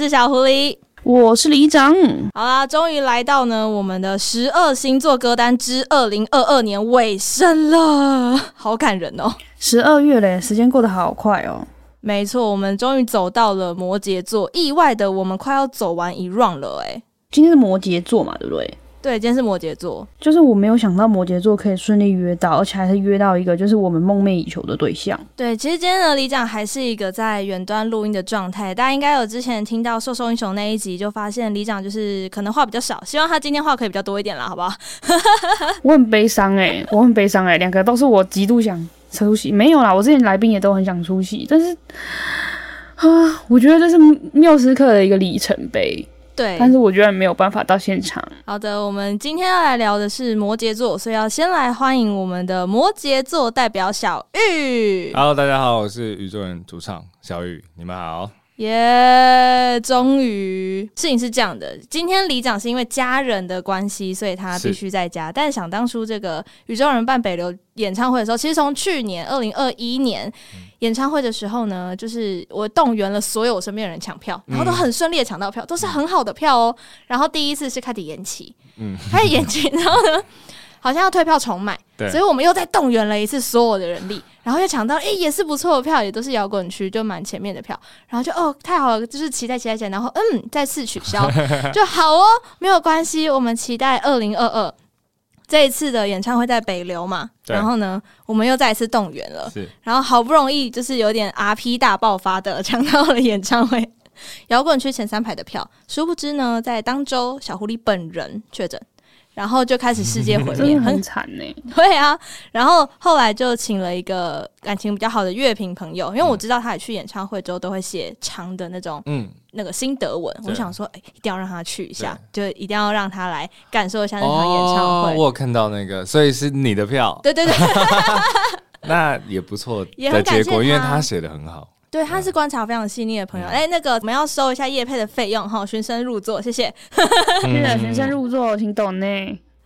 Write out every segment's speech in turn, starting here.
我是小狐狸，我是李长。好啦，终于来到呢我们的十二星座歌单之二零二二年尾声了，好感人哦！十二月嘞，时间过得好快哦。没错，我们终于走到了摩羯座，意外的，我们快要走完一 round 了哎。今天是摩羯座嘛，对不对？对，今天是摩羯座，就是我没有想到摩羯座可以顺利约到，而且还是约到一个就是我们梦寐以求的对象。对，其实今天的李长还是一个在远端录音的状态，大家应该有之前听到《兽兽英雄》那一集，就发现李长就是可能话比较少，希望他今天话可以比较多一点啦，好不好？我很悲伤哎、欸，我很悲伤哎、欸，两个都是我极度想出席，没有啦，我之前来宾也都很想出席，但是啊，我觉得这是缪斯克的一个里程碑。对，但是我居然没有办法到现场。好的，我们今天要来聊的是摩羯座，所以要先来欢迎我们的摩羯座代表小玉。Hello，大家好，我是宇宙人主唱小玉，你们好。耶！终于，事情是这样的，今天里长是因为家人的关系，所以他必须在家。但是想当初这个宇宙人办北流演唱会的时候，其实从去年二零二一年演唱会的时候呢，就是我动员了所有我身边的人抢票，然后都很顺利的抢到票，都是很好的票哦。然后第一次是开始延期，嗯，开始延期，然后呢，好像要退票重买，对，所以我们又再动员了一次所有的人力。然后又抢到，哎、欸，也是不错的票，也都是摇滚区，就蛮前面的票。然后就哦，太好了，就是期待期待期待。然后嗯，再次取消，就好哦，没有关系，我们期待二零二二这一次的演唱会在北流嘛。然后呢，我们又再一次动员了，然后好不容易就是有点 RP 大爆发的抢到了演唱会 摇滚区前三排的票。殊不知呢，在当周小狐狸本人确诊。然后就开始世界 毁灭，很惨呢。对啊，然后后来就请了一个感情比较好的乐评朋友，因为我知道他也去演唱会之后都会写长的那种，嗯，那个心得文。我想说，哎，一定要让他去一下，就一定要让他来感受一下那场演唱会。我有看到那个，所以是你的票。对对对，那也不错的结果，因为他写的很好。对，他是观察非常细腻的朋友。哎、嗯，那个我们要收一下叶配的费用哈，循声入座，谢谢。真的循声入座，请懂呢。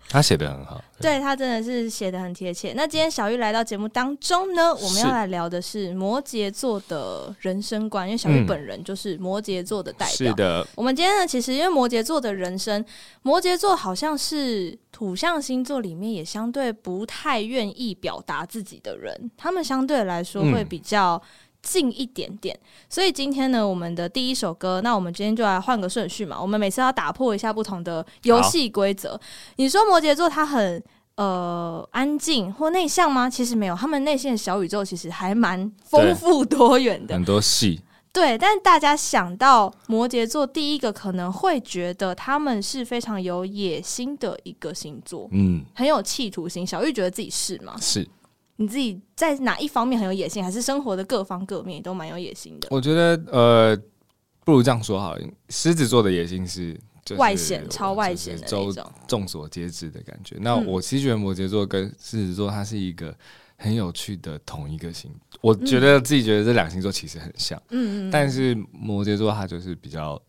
他写的很好，对，对他真的是写的很贴切。那今天小玉来到节目当中呢，我们要来聊的是摩羯座的人生观，因为小玉本人就是摩羯座的代表。是的，我们今天呢，其实因为摩羯座的人生，摩羯座好像是土象星座里面也相对不太愿意表达自己的人，他们相对来说会比较。近一点点，所以今天呢，我们的第一首歌，那我们今天就来换个顺序嘛。我们每次要打破一下不同的游戏规则。你说摩羯座他很呃安静或内向吗？其实没有，他们内心的小宇宙其实还蛮丰富多元的，很多戏。对，但大家想到摩羯座，第一个可能会觉得他们是非常有野心的一个星座，嗯，很有企图心。小玉觉得自己是吗？是。你自己在哪一方面很有野心，还是生活的各方各面都蛮有野心的？我觉得，呃，不如这样说好了。狮子座的野心是外显、超外显的那种，众所皆知的感觉。那我其实觉得摩羯座跟狮子座，它是一个很有趣的同一个星。我觉得自己觉得这两星座其实很像，嗯嗯，但是摩羯座它就是比较。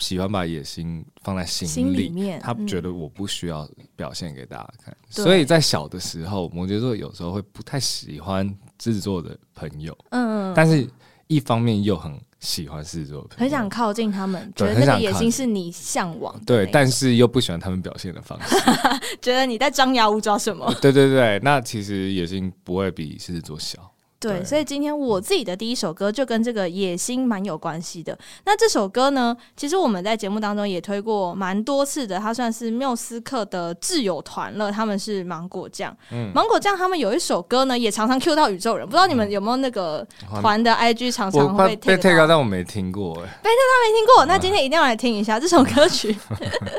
喜欢把野心放在心里，心里面，他觉得我不需要表现给大家看，嗯、所以在小的时候，摩羯座有时候会不太喜欢狮子座的朋友，嗯，但是一方面又很喜欢狮子座的朋友，很想靠近他们，觉得那个野心是你向往的，对，但是又不喜欢他们表现的方式，觉得你在张牙舞爪什么？对对对，那其实野心不会比狮子座小。对，所以今天我自己的第一首歌就跟这个野心蛮有关系的。那这首歌呢，其实我们在节目当中也推过蛮多次的，它算是缪斯克的挚友团了。他们是芒果酱，嗯，芒果酱他们有一首歌呢，也常常 cue 到宇宙人。不知道你们有没有那个团的 IG 常常会被 take 但我没听过哎，被 take 他没听过，那今天一定要来听一下这首歌曲，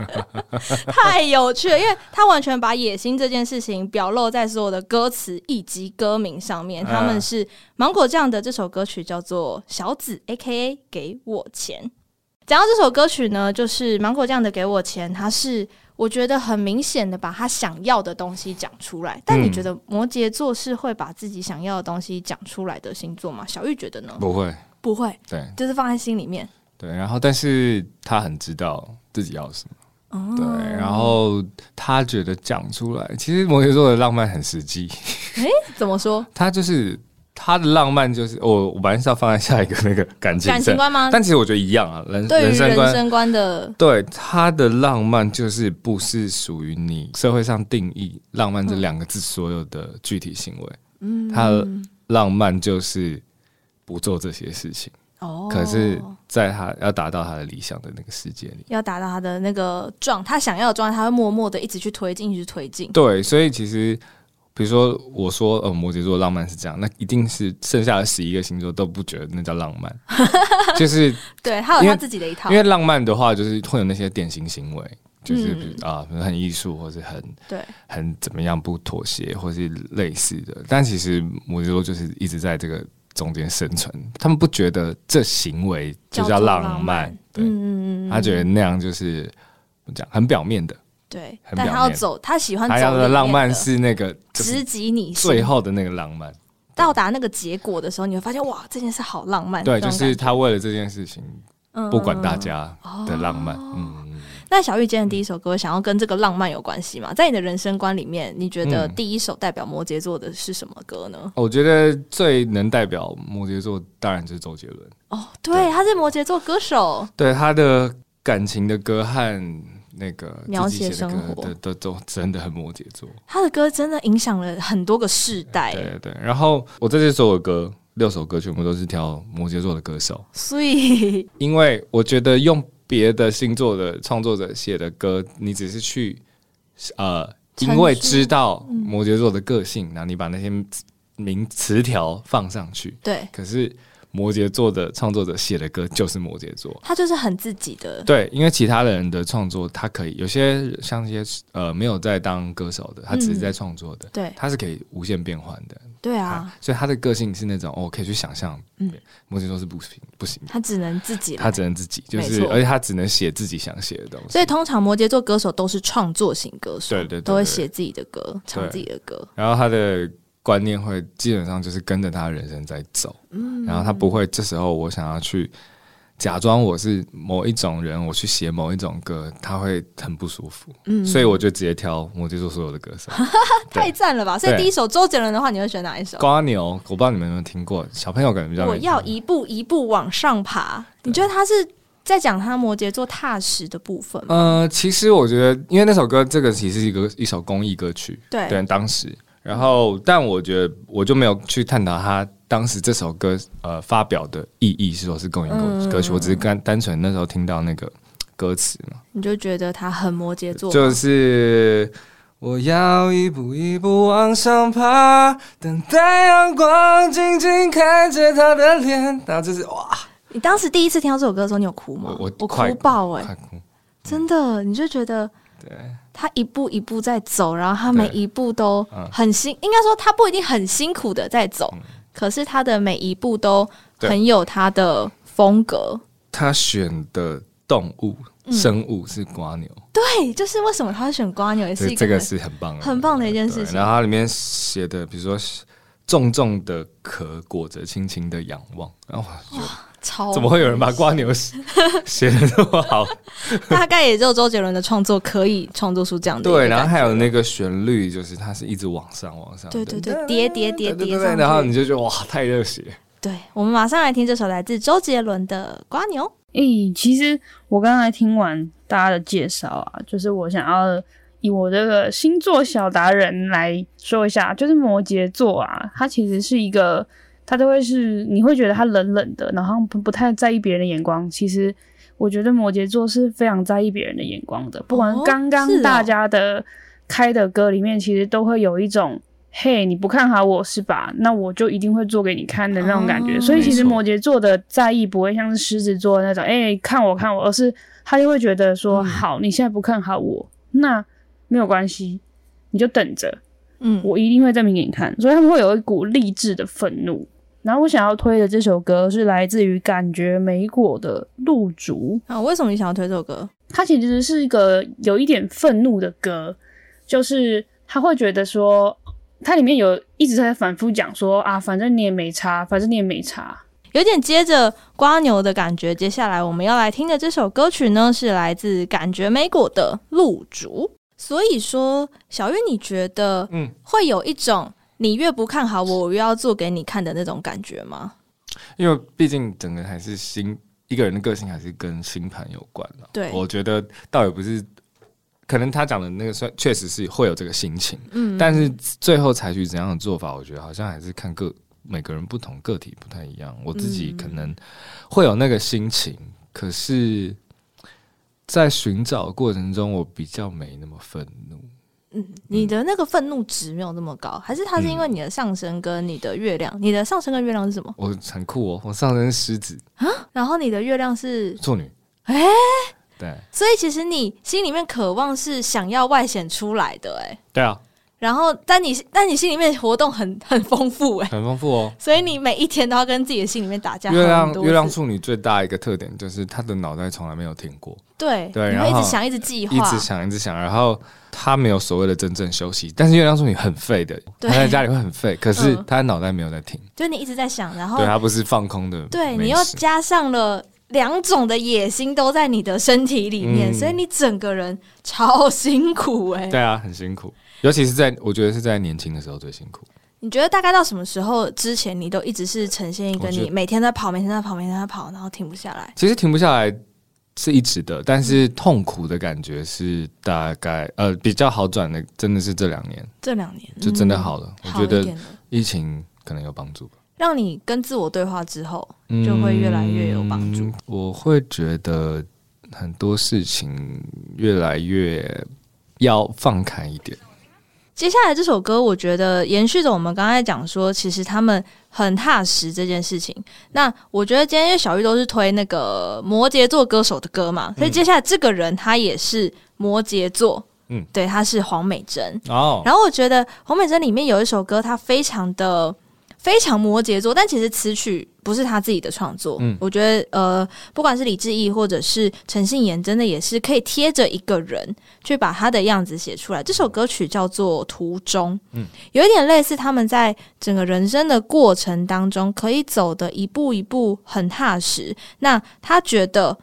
太有趣了，因为他完全把野心这件事情表露在所有的歌词以及歌名上面，他们是。是芒果酱的这首歌曲叫做《小紫》，A.K.A. 给我钱。讲到这首歌曲呢，就是芒果酱的《给我钱》，它是我觉得很明显的把他想要的东西讲出来。但你觉得摩羯座是会把自己想要的东西讲出来的星座吗？小玉觉得呢？不会，不会，对，就是放在心里面。对，然后但是他很知道自己要什么。哦，对，然后他觉得讲出来，其实摩羯座的浪漫很实际。诶，怎么说？他就是。他的浪漫就是我，我本来是要放在下一个那个感情感情观吗？但其实我觉得一样啊，人对人生观，人生观的对他的浪漫就是不是属于你社会上定义浪漫这两个字所有的具体行为。嗯，他的浪漫就是不做这些事情。哦，可是在他要达到他的理想的那个世界里，要达到他的那个状，他想要的状态，他会默默的一直去推进，一直推进。对，所以其实。比如说，我说呃，摩羯座浪漫是这样，那一定是剩下的十一个星座都不觉得那叫浪漫，就是对，他有他自己的一套。因为浪漫的话，就是会有那些典型行为，就是啊，很艺术，或是很对，很怎么样不妥协，或是类似的。但其实摩羯座就是一直在这个中间生存，他们不觉得这行为就叫浪漫，浪漫对，嗯，他觉得那样就是怎么讲，很表面的。对，但他要走，他喜欢走。他要的浪漫是那个直击你最后的那个浪漫，到达那个结果的时候，你会发现哇，这件事好浪漫。对，就是他为了这件事情，不管大家的浪漫。嗯，那小玉今天第一首歌想要跟这个浪漫有关系吗？在你的人生观里面，你觉得第一首代表摩羯座的是什么歌呢？我觉得最能代表摩羯座，当然就是周杰伦。哦，对，他是摩羯座歌手。对，他的感情的歌和。那个描写生活。的都都真的很摩羯座，他的歌真的影响了很多个世代。对对，然后我这些所有歌六首歌全部都是挑摩羯座的歌手，所以 因为我觉得用别的星座的创作者写的歌，你只是去呃，因为知道摩羯座的个性，然后你把那些名词条放上去，对，可是。摩羯座的创作者写的歌就是摩羯座，他就是很自己的。对，因为其他的人的创作，他可以有些像一些呃没有在当歌手的，他只是在创作的，对，他是可以无限变换的。对啊，所以他的个性是那种，哦可以去想象，嗯，摩羯座是不行不行，他只能自己，他只能自己，就是而且他只能写自己想写的东西。所以通常摩羯座歌手都是创作型歌手，对对，都会写自己的歌，唱自己的歌。然后他的。观念会基本上就是跟着他人生在走，嗯，然后他不会这时候我想要去假装我是某一种人，我去写某一种歌，他会很不舒服，嗯，所以我就直接挑摩羯座所有的歌手，太赞了吧！所以第一首周杰伦的话，你会选哪一首？瓜牛，我不知道你们有没有听过，小朋友可能比较。我要一步一步往上爬，你觉得他是在讲他摩羯座踏实的部分吗？呃，其实我觉得，因为那首歌这个其实是一个一首公益歌曲，对，对，当时。然后，但我觉得我就没有去探讨他当时这首歌呃发表的意义是说是公益歌曲，嗯、我只是单单纯那时候听到那个歌词嘛，你就觉得他很摩羯座，就是我要一步一步往上爬，等待阳光，静静看着他的脸，然后就是哇！你当时第一次听到这首歌的时候，你有哭吗？我我哭爆哎、欸，真的，你就觉得对。他一步一步在走，然后他每一步都很辛，应该说他不一定很辛苦的在走，可是他的每一步都很有他的风格。他选的动物生物是瓜牛，对，就是为什么他会选瓜牛，也是这个是很棒的，很棒的一件事情。然后它里面写的，比如说重重的壳裹着轻轻的仰望，然后就。超怎么会有人把瓜牛写的这么好？大概也只有周杰伦的创作可以创作出这样的。对，然后还有那个旋律，就是它是一直往上往上，对对对，叠叠叠叠上，然后你就觉得哇，太热血。对，我们马上来听这首来自周杰伦的《瓜牛》。诶，其实我刚才听完大家的介绍啊，就是我想要以我这个星座小达人来说一下，就是摩羯座啊，它其实是一个。他都会是，你会觉得他冷冷的，然后不不太在意别人的眼光。其实我觉得摩羯座是非常在意别人的眼光的。不管刚刚大家的开的歌里面，其实都会有一种“嘿，你不看好我是吧？那我就一定会做给你看的那种感觉。”所以其实摩羯座的在意不会像是狮子座那种“哎，看我看我”，而是他就会觉得说：“好，你现在不看好我，那没有关系，你就等着，嗯，我一定会证明给你看。”所以他们会有一股励志的愤怒。然后我想要推的这首歌是来自于感觉美果的《露竹》啊。为什么你想要推这首歌？它其实是一个有一点愤怒的歌，就是他会觉得说，它里面有一直在反复讲说啊，反正你也没差，反正你也没差，有点接着瓜牛的感觉。接下来我们要来听的这首歌曲呢，是来自感觉美果的《露竹》。所以说，小月，你觉得嗯，会有一种。你越不看好我，我越要做给你看的那种感觉吗？因为毕竟整个还是星一个人的个性还是跟星盘有关的。对，我觉得倒也不是，可能他讲的那个算确实是会有这个心情，嗯，但是最后采取怎样的做法，我觉得好像还是看个每个人不同，个体不太一样。我自己可能会有那个心情，嗯、可是，在寻找过程中，我比较没那么愤怒。嗯，你的那个愤怒值没有那么高，还是它是因为你的上升跟你的月亮？嗯、你的上升跟月亮是什么？我很酷哦，我上升是狮子啊，然后你的月亮是处女。哎、欸，对，所以其实你心里面渴望是想要外显出来的、欸，哎，对啊。然后，但你但你心里面活动很 很丰富、欸，哎，很丰富哦。所以你每一天都要跟自己的心里面打架。月亮月亮处女最大一个特点就是她的脑袋从来没有停过。对对，然后一直想，一直计划，一直想，一直想，然后。她没有所谓的真正休息，但是月亮处女很废的，她在家里会很废，可是她的脑袋没有在停，就你一直在想，然后对她不是放空的，对你又加上了两种的野心都在你的身体里面，所以你整个人超辛苦哎，对啊，很辛苦，尤其是在我觉得是在年轻的时候最辛苦。你觉得大概到什么时候之前，你都一直是呈现一个你每天在跑，每天在跑，每天在跑，然后停不下来？其实停不下来。是一直的，但是痛苦的感觉是大概呃比较好转的，真的是这两年，这两年就真的好了。嗯、我觉得疫情可能有帮助吧，让你跟自我对话之后，就会越来越有帮助。嗯、我会觉得很多事情越来越要放开一点。接下来这首歌，我觉得延续着我们刚才讲说，其实他们很踏实这件事情。那我觉得今天因为小玉都是推那个摩羯座歌手的歌嘛，所以接下来这个人他也是摩羯座，嗯，对，他是黄美珍哦。然后我觉得黄美珍里面有一首歌，他非常的。非常摩羯座，但其实词曲不是他自己的创作。嗯，我觉得呃，不管是李志毅或者是陈信妍，真的也是可以贴着一个人去把他的样子写出来。这首歌曲叫做《途中》，嗯，有一点类似他们在整个人生的过程当中，可以走的一步一步很踏实。那他觉得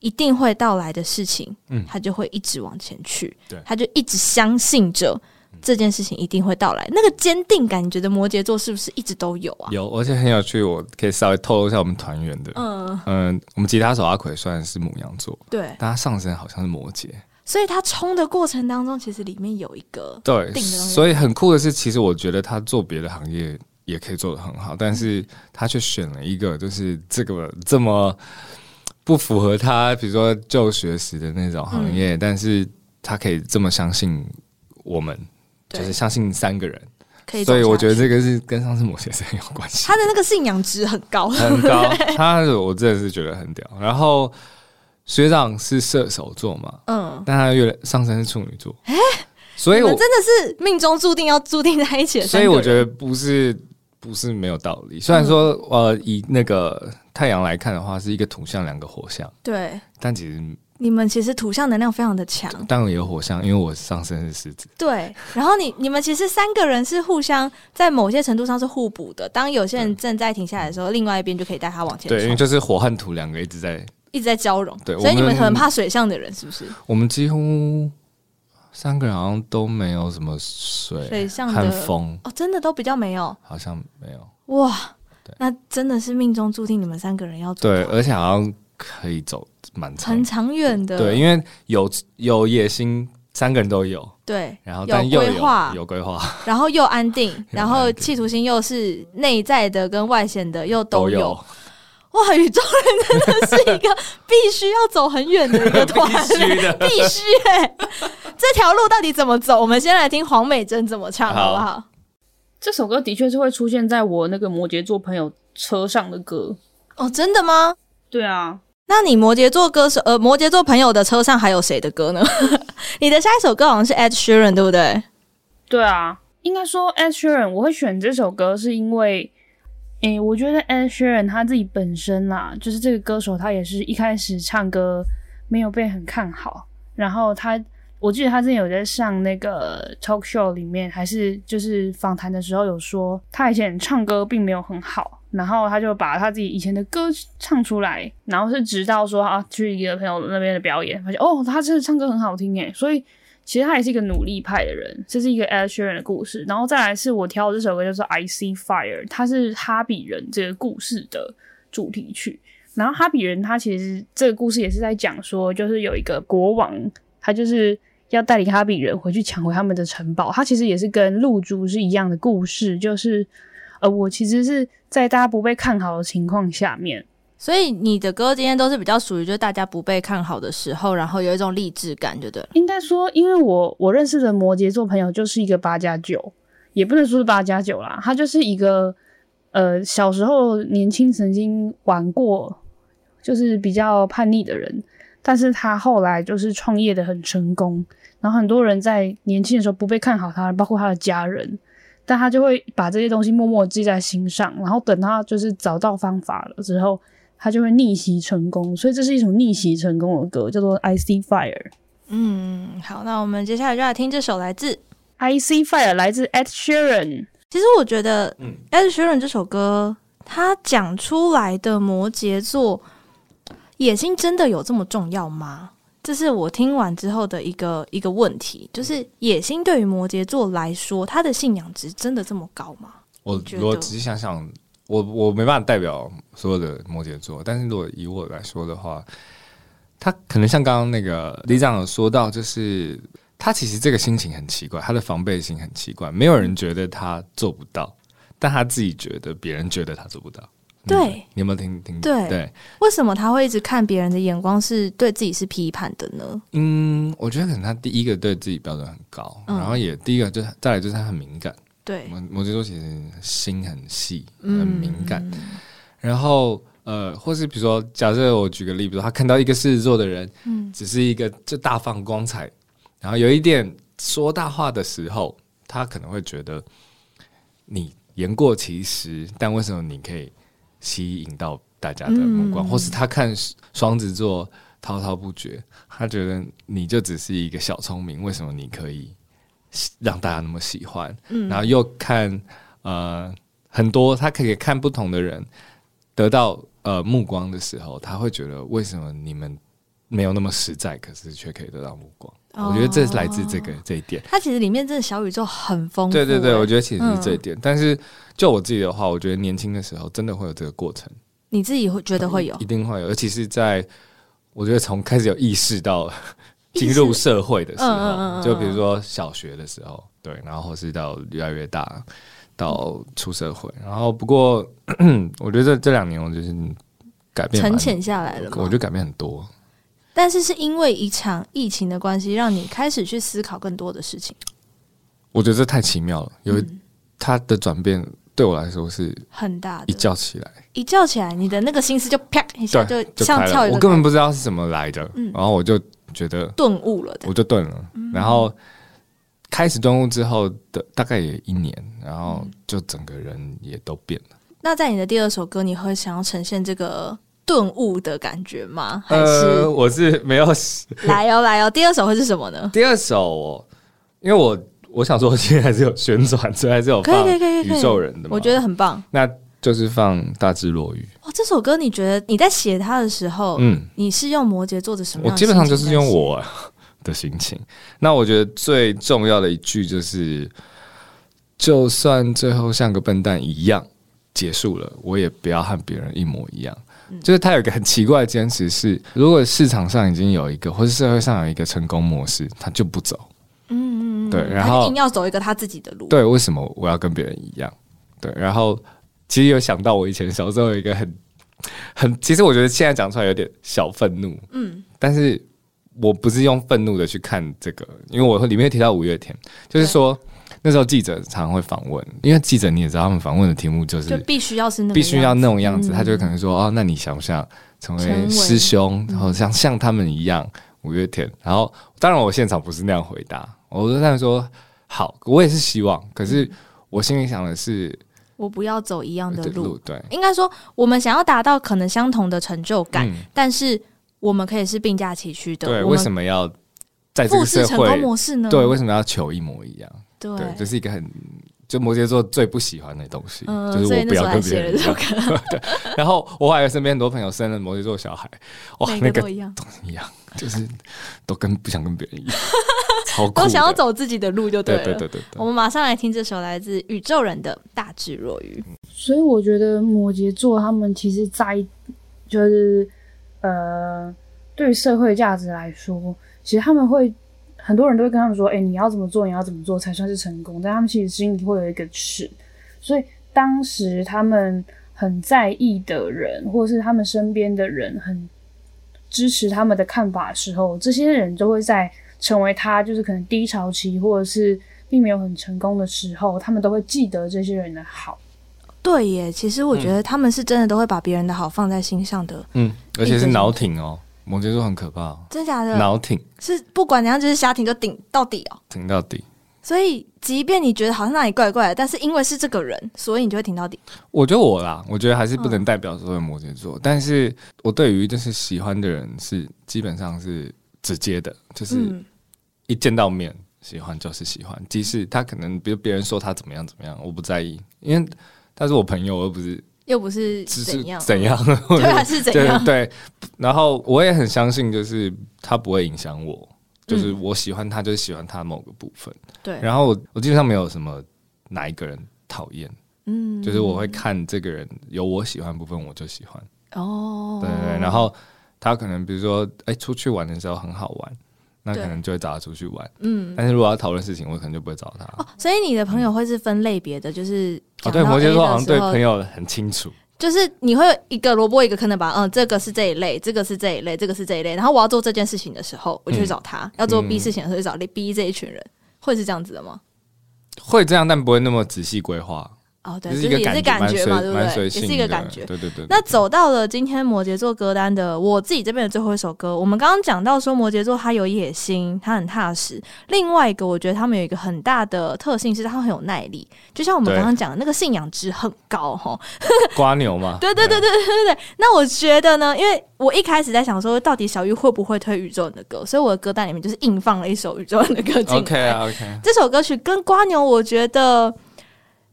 一定会到来的事情，嗯，他就会一直往前去，对，他就一直相信着。这件事情一定会到来，那个坚定感，你觉得摩羯座是不是一直都有啊？有，而且很有趣，我可以稍微透露一下我们团员的，嗯。嗯，我们吉他手阿奎算是母羊座，对，但他上身好像是摩羯，所以他冲的过程当中，其实里面有一个对，所以很酷的是，其实我觉得他做别的行业也可以做的很好，但是他却选了一个就是这个这么不符合他，比如说就学时的那种行业，嗯、但是他可以这么相信我们。就是相信三个人，可以，所以我觉得这个是跟上次某些事很有关系。他的那个信仰值很高，很高。他我真的是觉得很屌。然后学长是射手座嘛，嗯，但他月上升是处女座，哎、欸，所以我真的是命中注定要注定在一起的。所以我觉得不是不是没有道理。虽然说呃，以那个太阳来看的话，是一个土象，两个火象，对，但其实。你们其实土象能量非常的强，当然也有火象，因为我上升是狮子。对，然后你你们其实三个人是互相在某些程度上是互补的。当有些人正在停下来的时候，另外一边就可以带他往前。对，因为就是火和土两个一直在一直在交融。对，所以你们很怕水象的人是不是？我们几乎三个人好像都没有什么水水象的风哦，真的都比较没有，好像没有。哇，那真的是命中注定你们三个人要走。对，而且好像可以走。蛮长。很长远的，对，因为有有野心，三个人都有，对，然后但又有规划，有规划，然后又安定，然后企图心又是内在的跟外显的又都有，哇，宇宙人真的是一个必须要走很远的一个团，必须的，必须哎，这条路到底怎么走？我们先来听黄美珍怎么唱，好不好？这首歌的确是会出现在我那个摩羯座朋友车上的歌。哦，真的吗？对啊。那你摩羯座歌手，呃，摩羯座朋友的车上还有谁的歌呢？你的下一首歌好像是 Ed Sheeran，对不对？对啊，应该说 Ed Sheeran，我会选这首歌是因为，诶、欸，我觉得 Ed Sheeran 他自己本身啦，就是这个歌手，他也是一开始唱歌没有被很看好，然后他，我记得他之前有在上那个 talk show 里面，还是就是访谈的时候有说，他以前唱歌并没有很好。然后他就把他自己以前的歌唱出来，然后是直到说啊去一个朋友那边的表演，发现哦，他真的唱歌很好听诶，所以其实他也是一个努力派的人，这是一个 Ed Sheeran 的故事。然后再来是我挑的这首歌，叫做《I See Fire》，它是哈比人这个故事的主题曲。然后哈比人他其实这个故事也是在讲说，就是有一个国王，他就是要带领哈比人回去抢回他们的城堡。他其实也是跟露珠是一样的故事，就是呃，我其实是在大家不被看好的情况下面。所以你的歌今天都是比较属于就是大家不被看好的时候，然后有一种励志感，对不对？应该说，因为我我认识的摩羯座朋友就是一个八加九，也不能说是八加九啦，他就是一个呃小时候年轻曾经玩过，就是比较叛逆的人，但是他后来就是创业的很成功，然后很多人在年轻的时候不被看好他，包括他的家人，但他就会把这些东西默默记在心上，然后等他就是找到方法了之后。他就会逆袭成功，所以这是一首逆袭成功的歌，叫做《I See Fire》。嗯，好，那我们接下来就来听这首来自《I See Fire》，来自 Ed Sheeran。其实我觉得，嗯，Ed Sheeran 这首歌，他讲出来的摩羯座野心真的有这么重要吗？这是我听完之后的一个一个问题，就是野心对于摩羯座来说，他的信仰值真的这么高吗？我我仔细想想。我我没办法代表所有的摩羯座，但是如果以我来说的话，他可能像刚刚那个李长有说到，就是他其实这个心情很奇怪，他的防备心很奇怪，没有人觉得他做不到，但他自己觉得别人觉得他做不到。对，你有没有听听？对对，为什么他会一直看别人的眼光是对自己是批判的呢？嗯，我觉得可能他第一个对自己标准很高，嗯、然后也第一个就是再来就是他很敏感。对，摩摩羯座其实心很细，很敏感。嗯、然后呃，或是比如说，假设我举个例子，比如他看到一个狮子座的人，嗯，只是一个就大放光彩，然后有一点说大话的时候，他可能会觉得你言过其实，但为什么你可以吸引到大家的目光？嗯、或是他看双子座滔滔不绝，他觉得你就只是一个小聪明，为什么你可以？让大家那么喜欢，嗯、然后又看呃很多，他可以看不同的人得到呃目光的时候，他会觉得为什么你们没有那么实在，可是却可以得到目光？哦、我觉得这是来自这个这一点。它其实里面这个小宇宙很丰富。对对对，我觉得其实是这一点。嗯、但是就我自己的话，我觉得年轻的时候真的会有这个过程。你自己会觉得会有？一定会有，尤其是在我觉得从开始有意识到。进入社会的时候，就比如说小学的时候，对，然后或是到越来越大，到出社会，然后不过 我觉得这这两年我就是改变沉潜下来了，我觉得改变很多。但是是因为一场疫情的关系，让你开始去思考更多的事情。我觉得这太奇妙了，因为它的转变对我来说是很大的。一觉起来，一觉起来，你的那个心思就啪一下就像跳一个，我根本不知道是怎么来的，嗯、然后我就。觉得顿悟了，我就顿了。嗯、然后开始顿悟之后的大概也一年，然后就整个人也都变了。那在你的第二首歌，你会想要呈现这个顿悟的感觉吗？还是、呃、我是没有 来哦来哦？第二首会是什么呢？第二首，因为我我想说，我今天还是有旋转，所以还是有放宇宙人的，我觉得很棒。那就是放大智若愚。哦，这首歌你觉得你在写它的时候，嗯，你是用摩羯座的什么的？我基本上就是用我的心情。那我觉得最重要的一句就是，就算最后像个笨蛋一样结束了，我也不要和别人一模一样。嗯，就是他有一个很奇怪的坚持是，如果市场上已经有一个，或是社会上有一个成功模式，他就不走。嗯嗯嗯，对，然后一定要走一个他自己的路。对，为什么我要跟别人一样？对，然后。其实有想到我以前小时候有一个很很，其实我觉得现在讲出来有点小愤怒，嗯，但是我不是用愤怒的去看这个，因为我里面提到五月天，就是说对那时候记者常常会访问，因为记者你也知道，他们访问的题目就是就必须要是那必须要那种样子，嗯、他就可能说哦，那你想不想成为师兄，然后像像他们一样五月天？然后当然我现场不是那样回答，我就这样说好，我也是希望，可是我心里想的是。我不要走一样的路，对，应该说我们想要达到可能相同的成就感，嗯、但是我们可以是并驾齐驱的。对，为什么要在这个社会成功模式呢？对，为什么要求一模一样？对，对，这是一个很就摩羯座最不喜欢的东西，嗯、就是我不要跟别人一样。对，然后我还有身边很多朋友生了摩羯座小孩，哇，那个都一样，一样，就是都跟不想跟别人一样。都想要走自己的路就对了。对对对对，我们马上来听这首来自宇宙人的大智若愚。所以我觉得摩羯座他们其实在就是呃，对社会价值来说，其实他们会很多人都会跟他们说，哎、欸，你要怎么做，你要怎么做才算是成功？但他们其实心里会有一个尺。所以当时他们很在意的人，或是他们身边的人很支持他们的看法的时候，这些人就会在成为他就是可能低潮期，或者是并没有很成功的时候，他们都会记得这些人的好。对耶，其实我觉得他们是真的都会把别人的好放在心上的。嗯，而且是脑挺哦，摩羯座很可怕。真假的？脑挺是不管怎样就是瞎挺就顶到底哦，挺到底。所以，即便你觉得好像那里怪怪的，但是因为是这个人，所以你就会挺到底。我觉得我啦，我觉得还是不能代表所有摩羯座，嗯、但是我对于就是喜欢的人是基本上是直接的，就是一见到面喜欢就是喜欢，即使他可能比如别人说他怎么样怎么样，我不在意，因为。他是我朋友，而不是又不是怎样怎样，对还是怎样？对，然后我也很相信，就是他不会影响我，就是我喜欢他，就是喜欢他某个部分。对，然后我我基本上没有什么哪一个人讨厌，嗯，就是我会看这个人有我喜欢的部分，我就喜欢。哦，对对，然后他可能比如说，哎，出去玩的时候很好玩。那可能就会找他出去玩，嗯，但是如果要讨论事情，我可能就不会找他。哦，所以你的朋友会是分类别的，就是哦，对，摩羯座好像对朋友很清楚，就是你会一个萝卜一个坑的吧？嗯，这个是这一类，这个是这一类，这个是这一类。然后我要做这件事情的时候，我就去找他；要做 B 事情的时候，就找 B 这一群人。会是这样子的吗？会这样，但不会那么仔细规划。哦，对，就是也是感觉嘛，对不对？也是一个感觉。对对对。那走到了今天摩羯座歌单的我自己这边的最后一首歌，我们刚刚讲到说摩羯座他有野心，他很踏实。另外一个，我觉得他们有一个很大的特性是，他很有耐力。就像我们刚刚讲的那个信仰值很高哈。瓜牛嘛。对对对对对对对。那我觉得呢，因为我一开始在想说，到底小玉会不会推宇宙人的歌，所以我的歌单里面就是硬放了一首宇宙人的歌进来。OK 啊，OK。这首歌曲跟瓜牛，我觉得。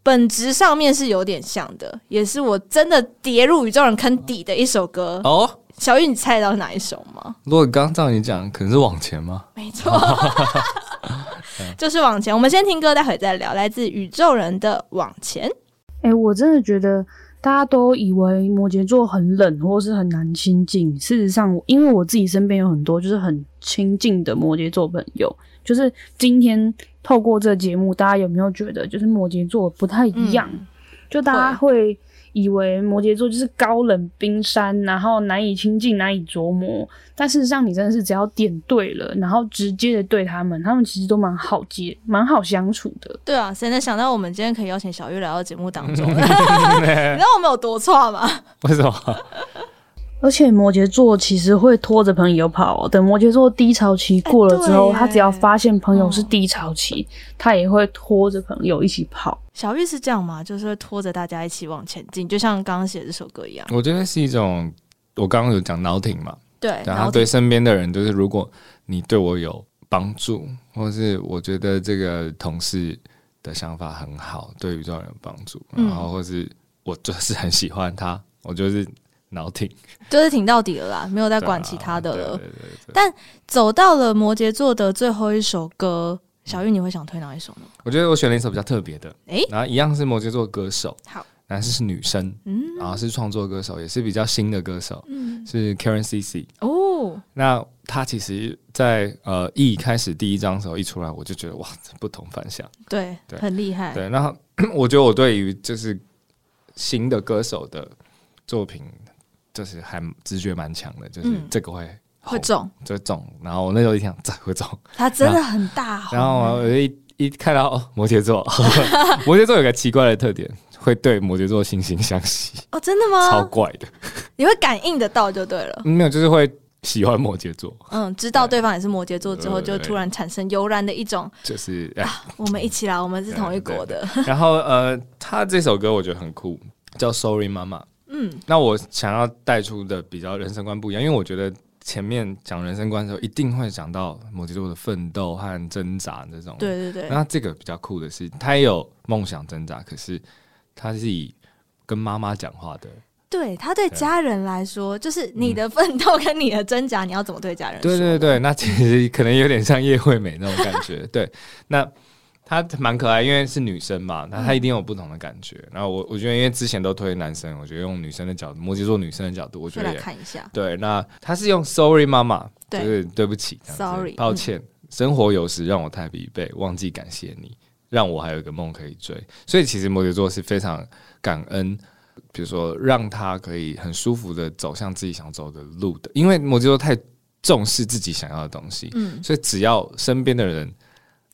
本质上面是有点像的，也是我真的跌入宇宙人坑底的一首歌哦。小玉，你猜得到哪一首吗？如果刚照你讲，可能是往前吗？没错，就是往前。我们先听歌，待会再聊。来自宇宙人的往前。哎、欸，我真的觉得大家都以为摩羯座很冷，或是很难亲近。事实上，因为我自己身边有很多就是很亲近的摩羯座朋友，就是今天。透过这个节目，大家有没有觉得就是摩羯座不太一样？嗯、就大家会以为摩羯座就是高冷冰山，然后难以亲近、难以琢磨。但事实上，你真的是只要点对了，然后直接的对他们，他们其实都蛮好接、蛮好相处的。对啊，谁能想到我们今天可以邀请小玉来到节目当中？你知道我们有多差吗？为什么？而且摩羯座其实会拖着朋友跑，等摩羯座低潮期过了之后，欸、他只要发现朋友是低潮期，嗯、他也会拖着朋友一起跑。小玉是这样吗？就是会拖着大家一起往前进，就像刚刚写这首歌一样。我觉得是一种，我刚刚有讲脑挺嘛，对，然后对身边的人，就是如果你对我有帮助，或是我觉得这个同事的想法很好，对宇宙人有帮助，然后或是我就是很喜欢他，我就是。脑挺，就是挺到底了啦，没有再管其他的了。但走到了摩羯座的最后一首歌，小玉你会想推哪一首呢？我觉得我选了一首比较特别的，哎、欸，然后一样是摩羯座歌手，好，男士是女生，嗯，然后是创作歌手，也是比较新的歌手，嗯，是 Karen CC 哦。那他其实在，在呃一开始第一张的时候一出来，我就觉得哇，不同凡响，对，对，很厉害，对。那 我觉得我对于就是新的歌手的作品。就是还直觉蛮强的，就是这个会、嗯、会中，就中。然后我那时候一想，这会中。它真的很大。然后我一一看到哦，摩羯座，摩羯座有个奇怪的特点，会对摩羯座惺惺相惜。哦，真的吗？超怪的。你会感应得到就对了。没有，就是会喜欢摩羯座。嗯，知道对方也是摩羯座之后，就突然产生悠然的一种，就是、啊、我们一起来，我们是同一国的。然后呃，他这首歌我觉得很酷，叫 Sorry 妈妈。嗯，那我想要带出的比较人生观不一样，因为我觉得前面讲人生观的时候，一定会讲到摩羯座的奋斗和挣扎这种。对对对。那这个比较酷的是，他也有梦想挣扎，可是他是以跟妈妈讲话的对他对家人来说，就是你的奋斗跟你的挣扎，你要怎么对家人说？对对对，那其实可能有点像叶惠美那种感觉。对，那她蛮可爱，因为是女生嘛，那她一定有不同的感觉。然后我我觉得，因为之前都推男生，我觉得用女生的角度，摩羯座女生的角度，我觉得看一下。对，那她是用 Sorry 妈妈，就是对不起，Sorry，抱歉，嗯、生活有时让我太疲惫，忘记感谢你，让我还有一个梦可以追。所以其实摩羯座是非常感恩。比如说，让他可以很舒服的走向自己想走的路的，因为摩羯座太重视自己想要的东西，嗯，所以只要身边的人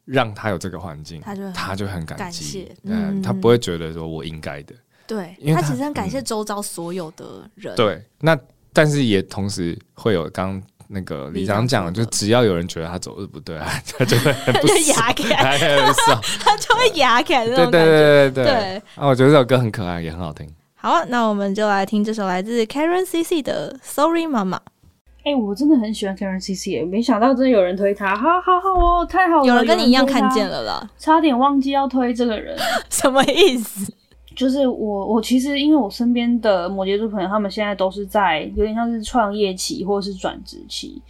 让他有这个环境，他就他就很感激，嗯，他不会觉得说我应该的，对，因为他，他其实很感谢周遭所有的人，对，那但是也同时会有刚那个李长讲，就只要有人觉得他走的不对，他就会很不牙起来，他就会牙起来，对对对对对。对，啊，我觉得这首歌很可爱，也很好听。好，那我们就来听这首来自 Karen CC 的《Sorry 妈妈》。哎、欸，我真的很喜欢 Karen CC，没想到真的有人推他，好好好哦，太好了，有人跟你一样看见了啦，差点忘记要推这个人，什么意思？就是我，我其实因为我身边的摩羯座朋友，他们现在都是在有点像是创业期或者是转职期，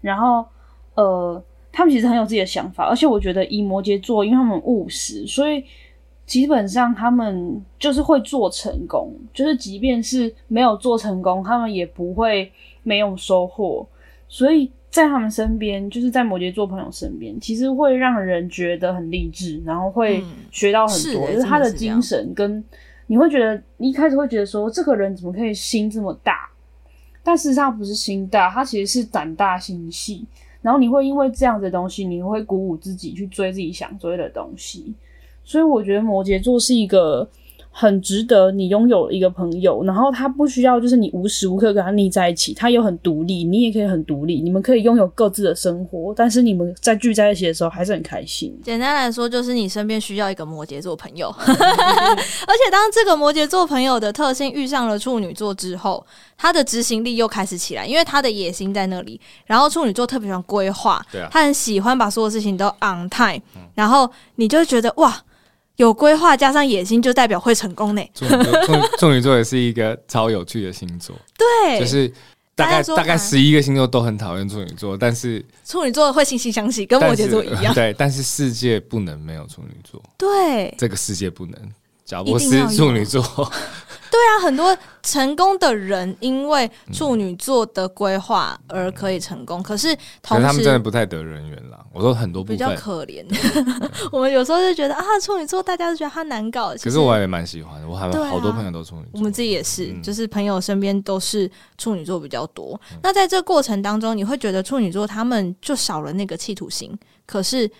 然后呃，他们其实很有自己的想法，而且我觉得以摩羯座，因为他们务实，所以。基本上他们就是会做成功，就是即便是没有做成功，他们也不会没有收获。所以在他们身边，就是在摩羯座朋友身边，其实会让人觉得很励志，然后会学到很多，就是他的精神跟你会觉得，你一开始会觉得说这个人怎么可以心这么大，但事实上不是心大，他其实是胆大心细。然后你会因为这样的东西，你会鼓舞自己去追自己想追的东西。所以我觉得摩羯座是一个很值得你拥有一个朋友，然后他不需要就是你无时无刻跟他腻在一起，他又很独立，你也可以很独立，你们可以拥有各自的生活，但是你们在聚在一起的时候还是很开心。简单来说，就是你身边需要一个摩羯座朋友，而且当这个摩羯座朋友的特性遇上了处女座之后，他的执行力又开始起来，因为他的野心在那里。然后处女座特别喜欢规划，对啊，他很喜欢把所有事情都 on time，嗯，然后你就觉得哇。有规划加上野心，就代表会成功呢。处女座，处女座也是一个超有趣的星座。对，就是大概大概十一个星座都很讨厌处女座，但是处女座会惺惺相惜，跟摩羯座一样。对，但是世界不能没有处女座。对，这个世界不能。贾伯斯处女座。对啊，很多成功的人因为处女座的规划而可以成功，可是同时他们真的不太得人缘啦。我说很多比较可怜，我们有时候就觉得啊，处女座大家都觉得他难搞，可是我也蛮喜欢的，我还有好多朋友都处女座，我们自己也是，嗯、就是朋友身边都是处女座比较多。嗯、那在这个过程当中，你会觉得处女座他们就少了那个企图心，可是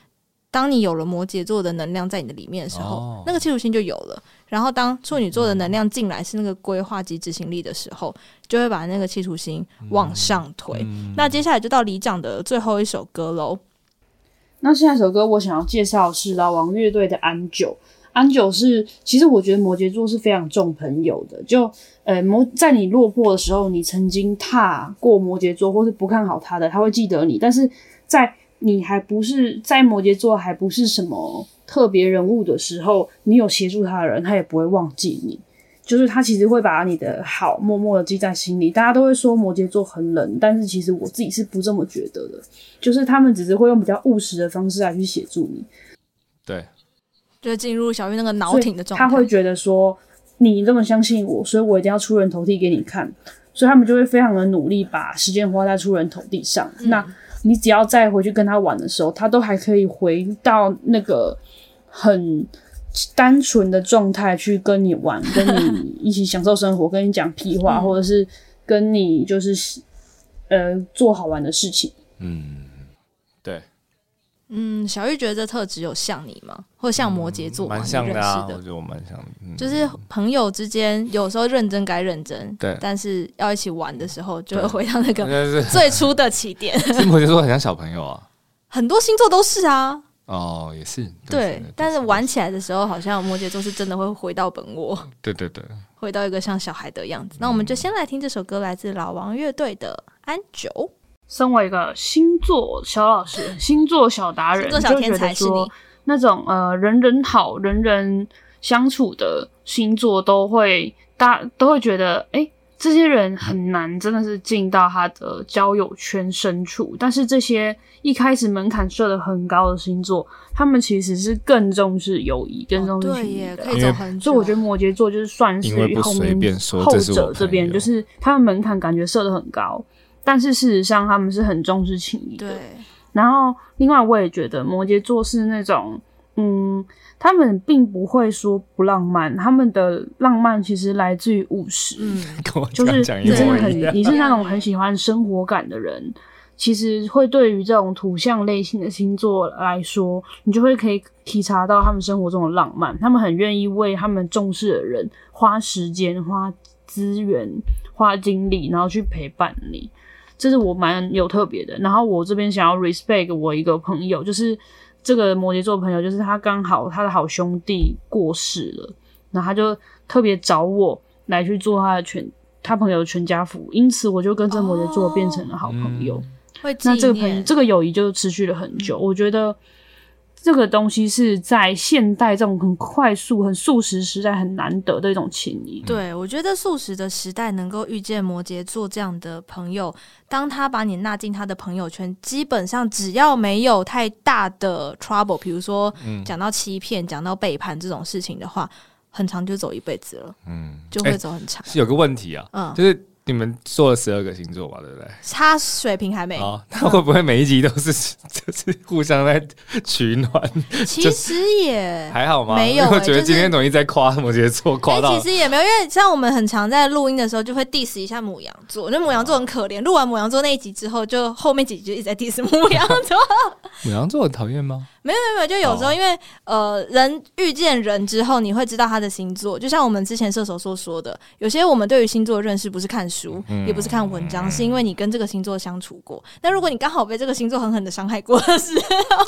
当你有了摩羯座的能量在你的里面的时候，哦、那个企图心就有了。然后，当处女座的能量进来是那个规划及执行力的时候，就会把那个企图心往上推。嗯嗯、那接下来就到里长的最后一首歌喽。那下一首歌我想要介绍的是老王乐队的《安久》。安久是，其实我觉得摩羯座是非常重朋友的。就呃摩，在你落魄的时候，你曾经踏过摩羯座，或是不看好他的，他会记得你。但是在你还不是在摩羯座，还不是什么。特别人物的时候，你有协助他的人，他也不会忘记你。就是他其实会把你的好默默的记在心里。大家都会说摩羯座很冷，但是其实我自己是不这么觉得的。就是他们只是会用比较务实的方式来去协助你。对，就进入小玉那个脑挺的状态。他会觉得说你这么相信我，所以我一定要出人头地给你看。所以他们就会非常的努力，把时间花在出人头地上。嗯、那你只要再回去跟他玩的时候，他都还可以回到那个。很单纯的状态去跟你玩，跟你一起享受生活，跟你讲屁话，或者是跟你就是呃做好玩的事情。嗯，对。嗯，小玉觉得这特质有像你吗？或者像摩羯座？蛮、嗯、像的啊，我觉得我蛮像的。嗯、就是朋友之间有时候认真该认真，对。但是要一起玩的时候，就会回到那个 最初的起点。摩羯座很像小朋友啊，很多星座都是啊。哦，也是对，但是玩起来的时候，好像摩羯座是真的会回到本我。对对对，回到一个像小孩的样子。那我们就先来听这首歌，来自老王乐队的《安久》。身为一个星座小老师、星座小达人，星座小天才是你。那种呃，人人好人人相处的星座，都会大都会觉得，哎、欸，这些人很难真的是进到他的交友圈深处，但是这些一开始门槛设的很高的星座，他们其实是更重视友谊，更重视情谊的。哦、可以走很久。所以我觉得摩羯座就是算是后面后者这边，就是他们门槛感觉设的很高，但是事实上他们是很重视情谊的。对。然后另外我也觉得摩羯座是那种，嗯。他们并不会说不浪漫，他们的浪漫其实来自于务实。嗯，就是你真的很，你是那种很喜欢生活感的人，其实会对于这种土象类型的星座来说，你就会可以体察到他们生活中的浪漫。他们很愿意为他们重视的人花时间、花资源、花精力，然后去陪伴你。这是我蛮有特别的。然后我这边想要 respect 我一个朋友，就是。这个摩羯座朋友就是他刚好他的好兄弟过世了，然后他就特别找我来去做他的全他朋友的全家福，因此我就跟这摩羯座变成了好朋友。哦、那这个朋友这个友谊就持续了很久，嗯、我觉得。这个东西是在现代这种很快速、很速食时代很难得的一种情谊。对，我觉得速食的时代能够遇见摩羯座这样的朋友，当他把你纳进他的朋友圈，基本上只要没有太大的 trouble，比如说讲到欺骗、讲到背叛这种事情的话，很长就走一辈子了。嗯，就会走很长。是有个问题啊，嗯，就是。你们做了十二个星座吧，对不对？差水平还没。哦，那会不会每一集都是就是互相在取暖？其实也还好吗？没有、欸，我觉得今天容易在夸摩羯座，夸到、欸。其实也没有，因为像我们很常在录音的时候就会 diss 一下母羊座，那母羊座很可怜。录完母羊座那一集之后，就后面几集就一直在 diss 母羊座。母羊座很讨厌吗？没有没有没有，就有时候因为、哦、呃，人遇见人之后，你会知道他的星座。就像我们之前射手座说的，有些我们对于星座的认识不是看书。也不是看文章，是因为你跟这个星座相处过。那如果你刚好被这个星座狠狠的伤害过的时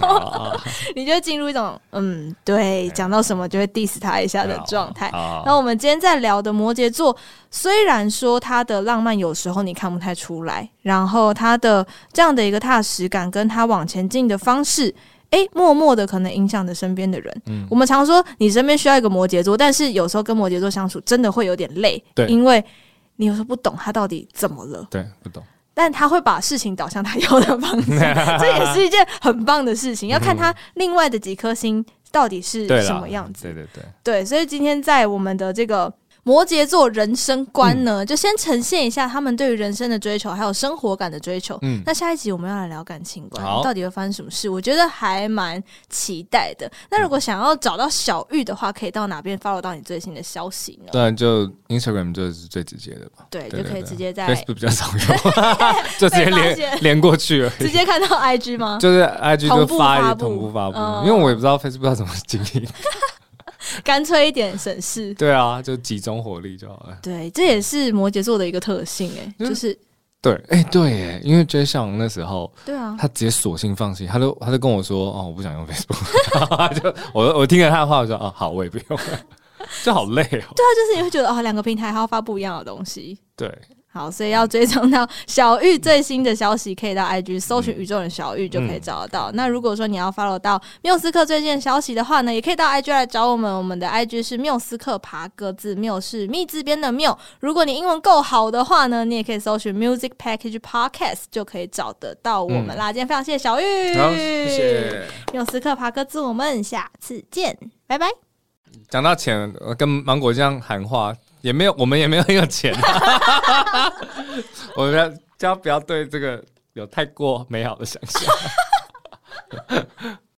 候，你就会进入一种嗯，对，讲到什么就会 diss 他一下的状态。那我们今天在聊的摩羯座，虽然说他的浪漫有时候你看不太出来，然后他的这样的一个踏实感，跟他往前进的方式，诶，默默的可能影响着身边的人。嗯，我们常说你身边需要一个摩羯座，但是有时候跟摩羯座相处真的会有点累，对，因为。你有时候不懂他到底怎么了，对，不懂，但他会把事情导向他要的方向，这也是一件很棒的事情。要看他另外的几颗星到底是什么样子，对对对，对，所以今天在我们的这个。摩羯座人生观呢，嗯、就先呈现一下他们对于人生的追求，还有生活感的追求。嗯，那下一集我们要来聊感情观，到底会发生什么事？我觉得还蛮期待的。那如果想要找到小玉的话，可以到哪边 follow 到你最新的消息呢？当然就 Instagram 就是最直接的吧。对，对对对，就可以直接在 Facebook 比较少用，就直接连连过去了。直接看到 IG 吗？就是 IG 就发一同步发布，嗯、因为我也不知道 Facebook 要怎么经营。干脆一点省事，对啊，就集中火力就好了。对，这也是摩羯座的一个特性，哎，就是对，哎，对，哎，因为 J 项那时候，对啊，他直接索性放弃，他都他就跟我说，哦，我不想用 Facebook，就我我听了他的话，我说，哦，好，我也不用了，就好累哦。对啊，就是你会觉得，哦，两个平台还要发不一样的东西，对。好，所以要追踪到小玉最新的消息，可以到 IG 搜寻宇宙人小玉就可以找得到。嗯、那如果说你要 follow 到缪斯克最近的消息的话呢，也可以到 IG 来找我们。我们的 IG 是缪斯克爬格子，缪是密字边的缪。如果你英文够好的话呢，你也可以搜寻 Music Package Podcast 就可以找得到我们啦。嗯、今天非常谢谢小玉，好，谢谢缪斯克爬格子，我们下次见，拜拜。讲到钱，跟芒果这样喊话。也没有，我们也没有很有钱。我们要，就要不要对这个有太过美好的想象。